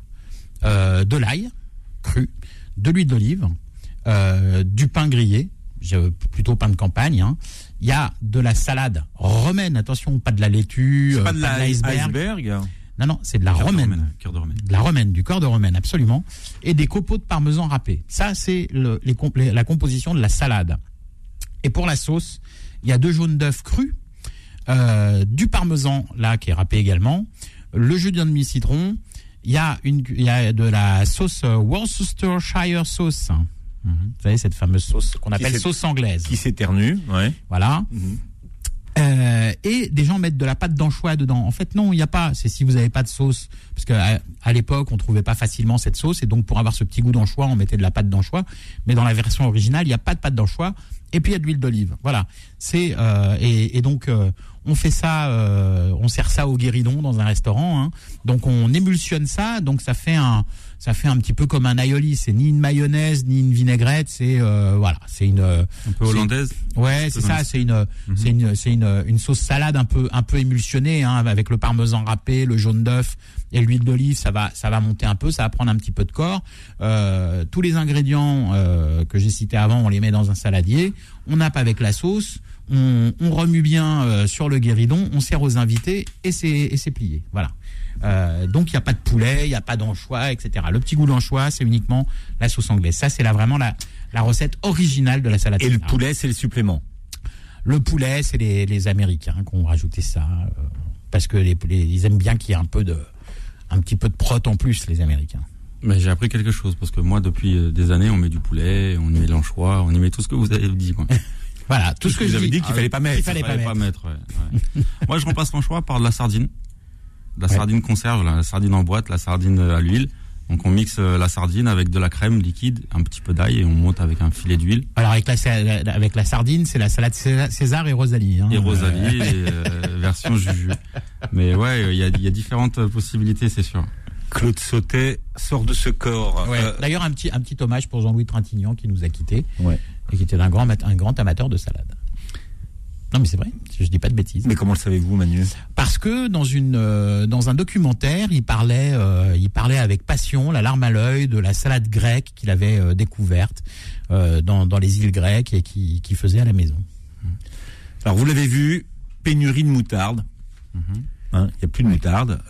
euh, de l'ail cru, de l'huile d'olive, du pain grillé, plutôt pain de campagne. Hein. Il y a de la salade romaine, attention, pas de la laitue, pas de l'iceberg. Non, non, c'est de la romaine. romaine, cœur de romaine. De la romaine, du corps de romaine, absolument. Et des copeaux de parmesan râpé. Ça, c'est le, la composition de la salade. Et pour la sauce, il y a deux jaunes d'œufs crus, euh, du parmesan là qui est râpé également, le jus d'un demi citron. Il y a une, il y a de la sauce Worcestershire sauce. Mmh. Vous savez cette fameuse sauce qu'on appelle sauce anglaise. Qui s'éternue, ouais. Voilà. Mmh. Euh, et des gens mettent de la pâte d'anchois dedans. En fait, non, il n'y a pas. C'est si vous n'avez pas de sauce, parce qu'à à, l'époque, on trouvait pas facilement cette sauce, et donc pour avoir ce petit goût d'anchois, on mettait de la pâte d'anchois. Mais dans la version originale, il n'y a pas de pâte d'anchois, et puis il y a de l'huile d'olive. Voilà. C'est euh, et, et, donc euh, on fait ça, euh, on sert ça au guéridon dans un restaurant. Hein. Donc on émulsionne ça, donc ça fait un ça fait un petit peu comme un aioli. C'est ni une mayonnaise ni une vinaigrette. C'est euh, voilà, c'est une un peu hollandaise. Ouais, c'est ça. C'est une mm -hmm. c'est une c'est une, une sauce salade un peu un peu émulsionnée hein, avec le parmesan râpé, le jaune d'œuf et l'huile d'olive. Ça va ça va monter un peu. Ça va prendre un petit peu de corps. Euh, tous les ingrédients euh, que j'ai cités avant, on les met dans un saladier. On nappe avec la sauce. On, on remue bien euh, sur le guéridon, on sert aux invités et c'est plié. Voilà. Euh, donc il n'y a pas de poulet, il n'y a pas d'anchois, etc. Le petit goût d'anchois, c'est uniquement la sauce anglaise. Ça, c'est là vraiment la, la recette originale de la salade. Et le poulet, c'est le supplément. Le poulet, c'est les, les Américains qui ont rajouté ça euh, parce que les, les- ils aiment bien qu'il y ait un peu de, un petit peu de prot en plus, les Américains. Mais j'ai appris quelque chose parce que moi, depuis des années, on met du poulet, on y met l'anchois, on y met tout ce que vous avez dit. Quoi. Voilà, tout ce que vous avez dit qu'il fallait pas mettre. qu'il fallait pas mettre. mettre. ouais, ouais. moi, je remplace l'anchois par de la sardine, de la Ouais. sardine conserve, la sardine en boîte, la sardine à l'huile. Donc, on mixe euh, la sardine avec de la crème liquide, un petit peu d'ail et on monte avec un filet d'huile. Alors avec la, sa- avec la sardine, c'est la salade César et Rosalie. hein. Et Euh, Rosalie, et, euh, version Juju. Mais ouais, il y a, il y a différentes possibilités, c'est sûr. Claude Sautet sort de ce corps. ouais. Euh, D'ailleurs, un petit, un petit hommage pour Jean-Louis Trintignant qui nous a quittés ouais. Et qui était un grand, mat- un grand amateur de salade. Non, mais c'est vrai, je dis pas de bêtises. Mais comment le savez-vous, Manu? Parce que dans une euh, dans un documentaire, il parlait euh, il parlait avec passion, la larme à l'œil, de la salade grecque qu'il avait euh, découverte dans, dans les îles grecques et qui, qui faisait à la maison. Alors, vous l'avez vu, pénurie de moutarde. Mhm. Hein, Il n'y a plus de moutarde.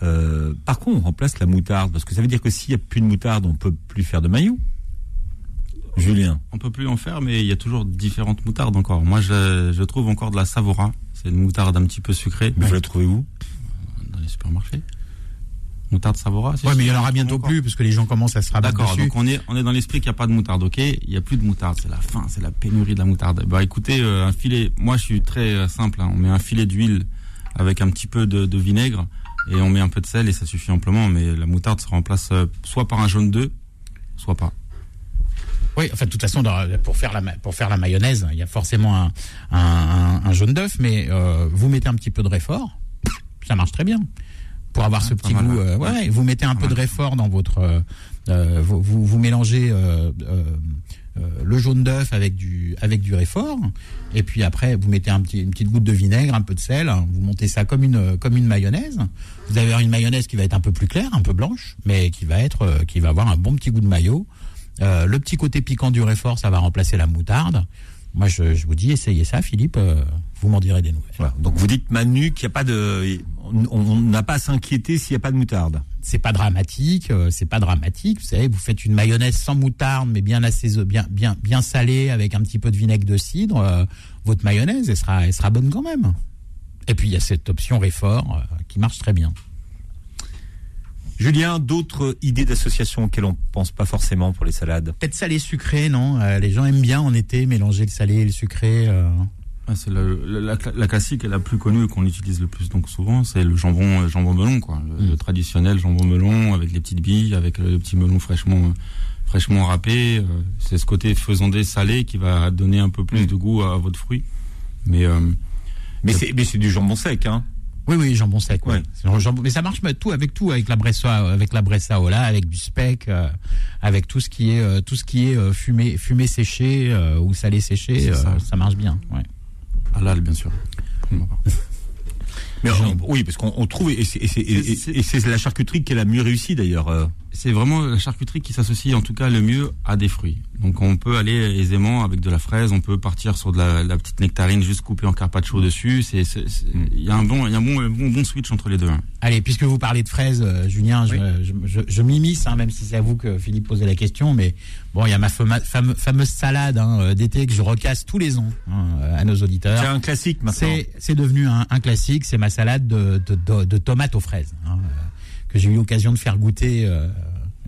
Par contre, on remplace la moutarde parce que ça veut dire que s'il n'y a plus de moutarde, on peut plus faire de maillot. Julien. On peut plus en faire, mais il y a toujours différentes moutardes encore. Moi, je, je trouve encore de la Savora. C'est une moutarde un petit peu sucrée Mais vous la trouvez où? Dans les supermarchés. Moutarde Ouais, si, mais il y en aura bientôt encore. plus parce que les gens commencent à se rabattre D'accord, dessus. donc on est, on est dans l'esprit qu'il n'y a pas de moutarde, ok? Il n'y a plus de moutarde, c'est la fin, c'est la pénurie de la moutarde. Bah écoutez, euh, un filet, moi je suis très euh, simple, hein. on met un filet d'huile avec un petit peu de, de vinaigre et on met un peu de sel et ça suffit amplement, mais la moutarde se remplace euh, soit par un jaune d'œuf, soit pas. Oui, enfin de toute façon, dans- pour faire la pour faire la mayonnaise, il y a forcément un, un, un- un jaune d'œuf, mais euh, vous mettez un petit peu de réfort, ça marche très bien. Pour avoir ce petit goût, ouais. euh, ouais, ouais, vous mettez un peu de réfort dans votre, euh, vous, vous, vous mélangez le jaune d'œuf avec du avec du réfort, et puis après vous mettez un petit, une petite goutte de vinaigre, un peu de sel, vous montez ça comme une comme une mayonnaise. Vous avez une mayonnaise qui va être un peu plus claire, un peu blanche, mais qui va être qui va avoir un bon petit goût de maillot. Euh, le petit côté piquant du réfort, ça va remplacer la moutarde. Moi, je, je vous dis, essayez ça, Philippe. euh, vous m'en direz des nouvelles. Voilà. Donc vous dites Manu qu'il n'y a pas de, on n'a pas à s'inquiéter s'il n'y a pas de moutarde. C'est pas dramatique, euh, c'est pas dramatique. Vous savez, vous faites une mayonnaise sans moutarde, mais bien assez, bien, bien, bien salée, avec un petit peu de vinaigre de cidre. votre mayonnaise, elle sera, elle sera bonne quand même. Et puis il y a cette option réfort qui marche très bien. Julien, d'autres idées d'associations auxquelles on pense pas forcément pour les salades? Peut-être salé sucré, non? Euh, Les gens aiment bien en été mélanger le salé et le sucré. euh. Ah, c'est la, la classique et la plus connue et qu'on utilise le plus donc souvent, c'est le jambon euh, jambon melon quoi, le, Mm. le traditionnel jambon melon avec les petites billes, avec le, le petit melon fraîchement fraîchement râpé. euh, c'est ce côté faisandé salé qui va donner un peu plus Mm. de goût à, votre fruit. Mais euh, Mais c'est, mais c'est du jambon sec, hein. Oui, oui, jambon sec. ouais. Jambon- mais ça marche tout avec tout, avec la bressa, avec la bressaola, avec du speck, euh, avec tout ce qui est euh, tout ce qui est euh, fumé, fumé séché euh, ou salé séché, euh, ça. ça. marche bien. Ouais. halal bien sûr. Mais oui, parce qu'on on trouve et c'est la charcuterie qui est la mieux réussie d'ailleurs. C'est vraiment la charcuterie qui s'associe en tout cas le mieux à des fruits. Donc on peut aller aisément avec de la fraise, on peut partir sur de la, la petite nectarine juste coupée en carpaccio dessus. C'est, c'est- il y a un bon, il y a un bon, un bon, bon switch entre les deux. hein. Allez, puisque vous parlez de fraises, euh, Julien, je, Oui. je, je, je m'immisce, hein, même si c'est à vous que Philippe posait la question, mais bon, il y a ma fama- fame- fameuse salade hein, euh, d'été que je recasse tous les ans hein, euh, à nos auditeurs. C'est un classique maintenant. C'est devenu un, un classique, c'est ma salade de, de, de, de tomates aux fraises, que j'ai eu l'occasion de faire goûter euh,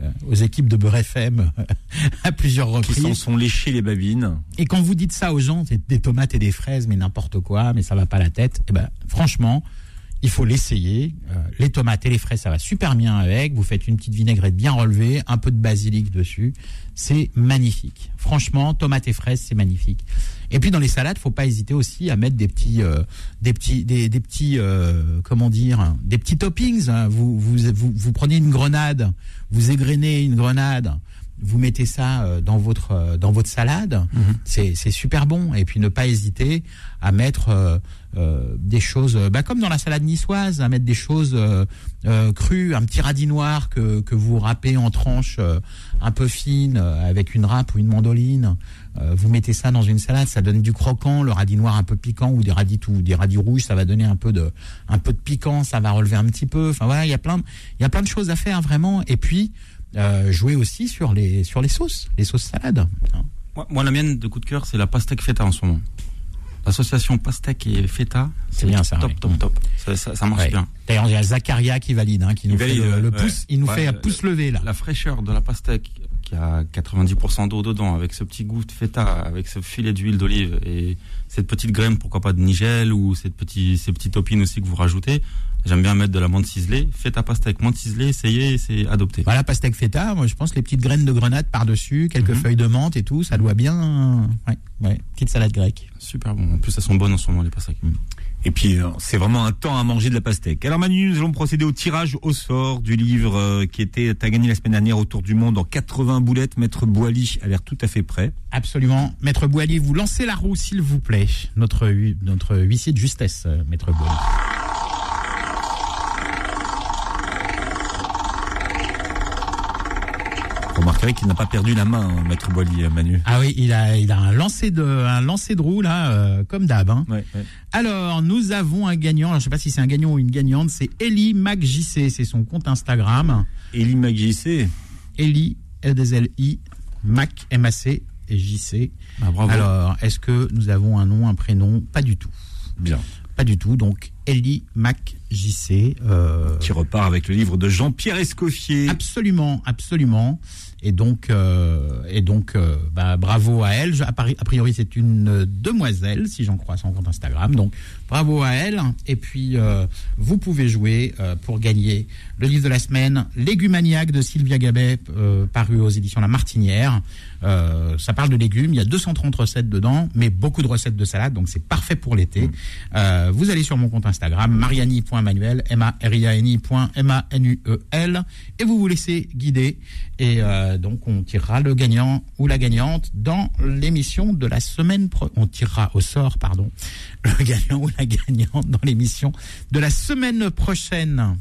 euh, aux équipes de Beurre FM à plusieurs Qui s'en reprises. sont léchés les babines. Et quand vous dites ça aux gens, c'est des tomates et des fraises, mais n'importe quoi, mais ça va pas la tête, eh ben, franchement, il faut l'essayer. Euh, les tomates et les fraises, ça va super bien avec. Vous faites une petite vinaigrette bien relevée, un peu de basilic dessus. C'est magnifique. Franchement, tomates et fraises, c'est magnifique. Et puis dans les salades, faut pas hésiter aussi à mettre des petits, euh, des petits, des, des petits, euh, comment dire, des petits toppings. hein. Vous, vous, vous, vous prenez une grenade, vous égrenez une grenade, vous mettez ça euh, dans votre euh, dans votre salade, c'est c'est super bon. Et puis ne pas hésiter à mettre euh, euh, des choses, euh, bah, comme dans la salade niçoise, à mettre des choses euh, crues, un petit radis noir que que vous râpez en tranches euh, un peu fines euh, avec une râpe ou une mandoline. Euh, vous mettez ça dans une salade, ça donne du croquant, le radis noir un peu piquant ou des radis tout, des radis rouges, ça va donner un peu de un peu de piquant, ça va relever un petit peu. Enfin voilà, il y a plein de, il y a plein de choses à faire vraiment. Et puis euh, jouer aussi sur les sur les sauces, les sauces salades. hein. Moi, moi, la mienne de coup de cœur, c'est la pastèque feta en ce moment. L'association pastèque et feta, C'est bien ça, Top, ouais. top, top. Ça, ça- ça marche Ouais. bien. D'ailleurs, il y a Zacharia qui valide, hein, qui nous fait valide, le, ouais. pouce, il nous fait un le- pouce levé là. La fraîcheur de la pastèque, qui a 90% d'eau dedans, avec ce petit goût de feta, avec ce filet d'huile d'olive et cette petite graine, pourquoi pas de nigel ou cette petit, ces petites topines aussi que vous rajoutez. J'aime bien mettre de la menthe ciselée. Feta pastèque, menthe ciselée, essayez, c'est adopté. Voilà, pastèque feta, moi je pense les petites graines de grenade par-dessus, quelques Mhm. feuilles de menthe et tout, ça doit bien. Ouais, ouais, petite salade grecque. Super bon. En plus, elles sont bonnes en ce moment, les pastèques. Et puis, euh, c'est vraiment un temps à manger de la pastèque. Alors Manu, nous allons procéder au tirage au sort du livre euh, qui était, t'as gagné la semaine dernière autour du monde en 80 boulettes. Maître Boily a l'air tout à fait prêt. Absolument. Maître Boily, vous lancez la roue s'il vous plaît. Notre, notre huissier de justesse, euh, Maître Boily. Vous remarquerez qu'il n'a pas perdu la main, hein, Maître Boily, euh, Manu. Ah oui, il a, il a un lancer de, un lancer de roue là, euh, comme d'hab. hein. Ouais, ouais. Alors, nous avons un gagnant. Alors, je sais pas si c'est un gagnant ou une gagnante. C'est Ellie MacJC. C'est son compte Instagram. Elie McJC. Ellie, L-D-L-I, Mac, M-A-C et J-C. Ah, bravo. Alors, est-ce que nous avons un nom, un prénom? Pas du tout. Bien. Pas du tout. Donc, Ellie Mac JC. euh, Qui repart avec le livre de Jean-Pierre Escoffier. absolument, absolument. Et donc, euh, et donc, euh, bah, bravo à elle. A priori, c'est une demoiselle, si j'en crois son compte Instagram. Donc, bravo à elle. Et puis, vous pouvez jouer pour gagner le livre de la semaine, Légumaniac de Sylvia Gabet, paru aux éditions La Martinière. Ça parle de légumes. Il y a 230 recettes dedans, mais beaucoup de recettes de salade. Donc, c'est parfait pour l'été. Euh, vous allez sur mon compte Instagram, mariani.manuel, M-A-R-I-A-N-I.M-A-N-U-E-L, E et vous vous laissez guider. Et euh, donc, on tirera le gagnant ou la gagnante dans l'émission de la semaine pro On tirera au sort, pardon, le gagnant ou la gagnante dans l'émission de la semaine prochaine.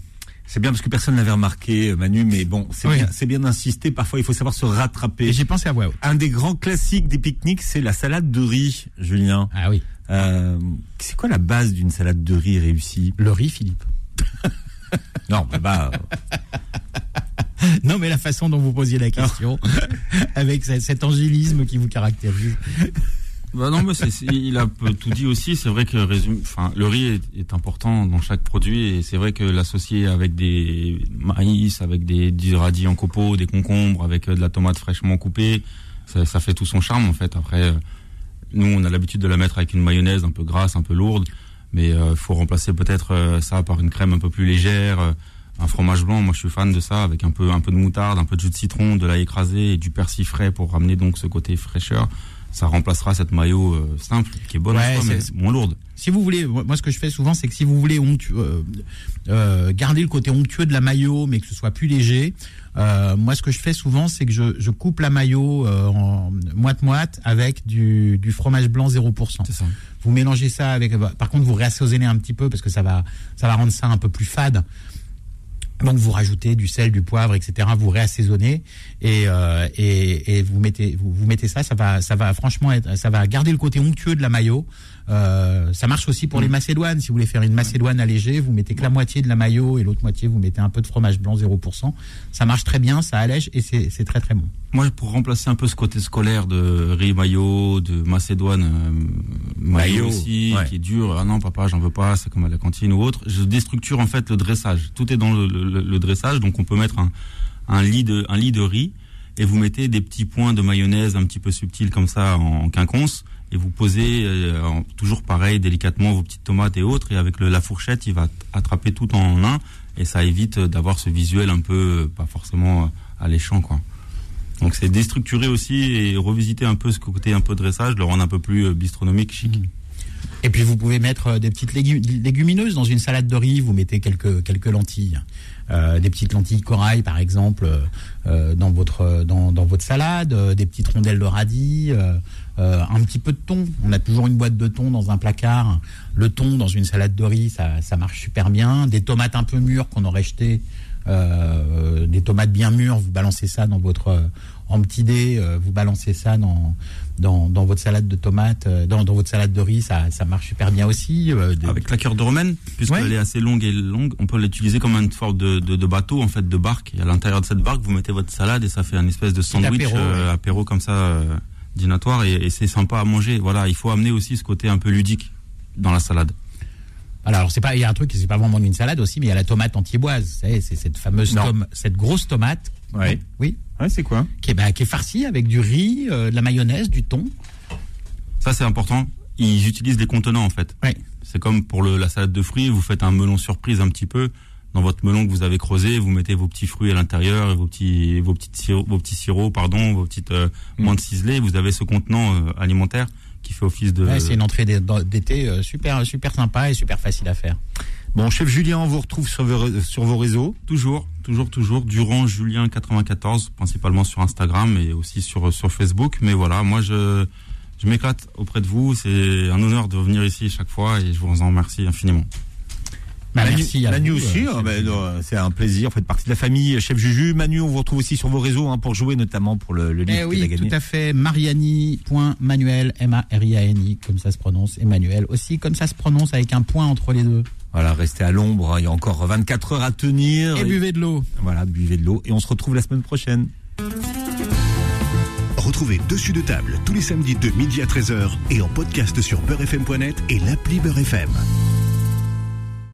C'est bien parce que personne n'avait remarqué, euh, Manu, mais bon, c'est Oui. bien, bien d'insister. Parfois, il faut savoir se rattraper. J'ai pensé à voix haute. Un des grands classiques des pique-niques, c'est la salade de riz, Julien. Ah oui, Euh, c'est quoi la base d'une salade de riz réussie? Le riz, Philippe. Non, bah, bah, Non, mais la façon dont vous posiez la question, avec ce- cet angélisme qui vous caractérise. Bah non, mais il a peu tout dit aussi. C'est vrai que résume, enfin, le riz est, est important dans chaque produit et c'est vrai que l'associer avec des maïs, avec des, radis en copeaux, des concombres, avec euh, de la tomate fraîchement coupée, ça, ça fait tout son charme en fait. Après, euh, nous, on a l'habitude de la mettre avec une mayonnaise un peu grasse, un peu lourde, mais il faut remplacer peut-être euh, ça par une crème un peu plus légère. euh, un fromage blanc, moi je suis fan de ça, avec un peu un peu de moutarde, un peu de jus de citron, de l'ail écrasé et du persil frais pour ramener donc ce côté fraîcheur ça remplacera cette maillot euh, simple qui est bonne en Ouais, soi, mais moins lourde. Si vous voulez, moi ce que je fais souvent, c'est que si vous voulez euh, euh, garder le côté onctueux de la maillot, mais que ce soit plus léger, euh, moi ce que je fais souvent, c'est que je, je coupe la maillot euh, en moite-moite avec du, du fromage blanc 0%. C'est ça. Vous mélangez ça avec. Par contre, vous réassaisonnez un petit peu parce que ça va, ça va rendre ça un peu plus fade. Donc vous rajoutez du sel, du poivre, etc. Vous réassaisonnez et, euh, et, et vous mettez vous, vous mettez ça. Ça va ça va franchement être, ça va garder le côté onctueux de la maillot. Euh, ça marche aussi pour les macédoines. Si vous voulez faire une macédoine allégée, vous mettez que la moitié de la maillot et l'autre moitié vous mettez un peu de fromage blanc 0%. Ça marche très bien, ça allège et c'est très très bon. Moi, pour remplacer un peu ce côté scolaire de riz maillot, de macédoine euh, maillot Maillot, aussi, ouais. qui est dur. Ah non, papa, j'en veux pas. C'est comme à la cantine ou autre. Je déstructure en fait le dressage. Tout est dans le, le- le dressage, donc on peut mettre un, un lit de un lit de riz et vous mettez des petits points de mayonnaise un petit peu subtils comme ça en quinconce et vous posez euh, toujours pareil délicatement vos petites tomates et autres et avec la fourchette il va attraper tout en un et ça évite d'avoir ce visuel un peu euh, pas forcément euh, alléchant quoi. Donc c'est déstructurer aussi et revisiter un peu ce côté un peu dressage, le rendre un peu plus bistronomique, chic. Et puis vous pouvez mettre des petites légu- légumineuses dans une salade de riz. Vous mettez quelques quelques lentilles, des petites lentilles corail par exemple dans votre dans, dans votre salade, des petites rondelles de radis, euh, euh, un petit peu de thon. On a toujours une boîte de thon dans un placard. Le thon dans une salade de riz, ça ça marche super bien. Des tomates un peu mûres qu'on aurait jetées. euh, des tomates bien mûres, vous balancez ça dans votre euh, en petit dé, euh, vous balancez ça dans, dans dans votre salade de tomates, euh, dans, dans votre salade de riz, ça ça marche super bien aussi. euh, des- Avec la cœur de romaine, puisqu'elle Ouais. est assez longue et longue, on peut l'utiliser comme une forme de, de, de bateau, en fait, de barque. Et à l'intérieur de cette barque, vous mettez votre salade et ça fait un espèce de sandwich apéro, euh, ouais. apéro comme ça, euh, dînatoire et, et c'est sympa à manger. Voilà, il faut amener aussi ce côté un peu ludique dans la salade. Alors c'est pas, il y a un truc, c'est pas vraiment une salade aussi, mais il y a la tomate antiboise. C'est cette fameuse cette grosse tomate. Ouais. Oui. Ouais, c'est quoi Qui est, bah, qui est farcie avec du riz, euh, de la mayonnaise, du thon. Ça, c'est important. Ils utilisent les contenants, en fait. Ouais. C'est comme pour le, la salade de fruits, vous faites un melon surprise un petit peu. Dans votre melon que vous avez creusé, vous mettez vos petits fruits à l'intérieur, et vos petits, vos petites sirops, vos petits sirops, pardon, vos petites euh, Mm. menthes ciselées. Vous avez ce contenant euh, alimentaire qui fait office de. Ouais, c'est une entrée d'é- d'été euh, super, super sympa et super facile à faire. Bon, chef Julien, on vous retrouve sur vos, sur vos réseaux. Toujours, toujours, toujours. Durant Julien 94, principalement sur Instagram et aussi sur sur Facebook. Mais voilà, moi je je m'éclate auprès de vous. C'est un honneur de venir ici chaque fois et je vous en remercie infiniment. Bah, Manu, merci à Manu vous, aussi, euh, hein, Julien. non, c'est un plaisir. Vous faites partie de la famille Chef Juju. Manu, on vous retrouve aussi sur vos réseaux hein, pour jouer notamment pour le, le livre Eh oui, tout à fait. Mariani.manuel, M-A-R-I-A-N-I, comme ça se prononce, Emmanuel aussi, comme ça se prononce avec un point entre les deux. Voilà, restez à l'ombre. hein, Il y a encore 24 heures à tenir. Et buvez de l'eau. Voilà, buvez de l'eau. Et on se retrouve la semaine prochaine. Retrouvez Dessus de table tous les samedis de midi à 13h et en podcast sur beurrefm.net et l'appli Beurre FM.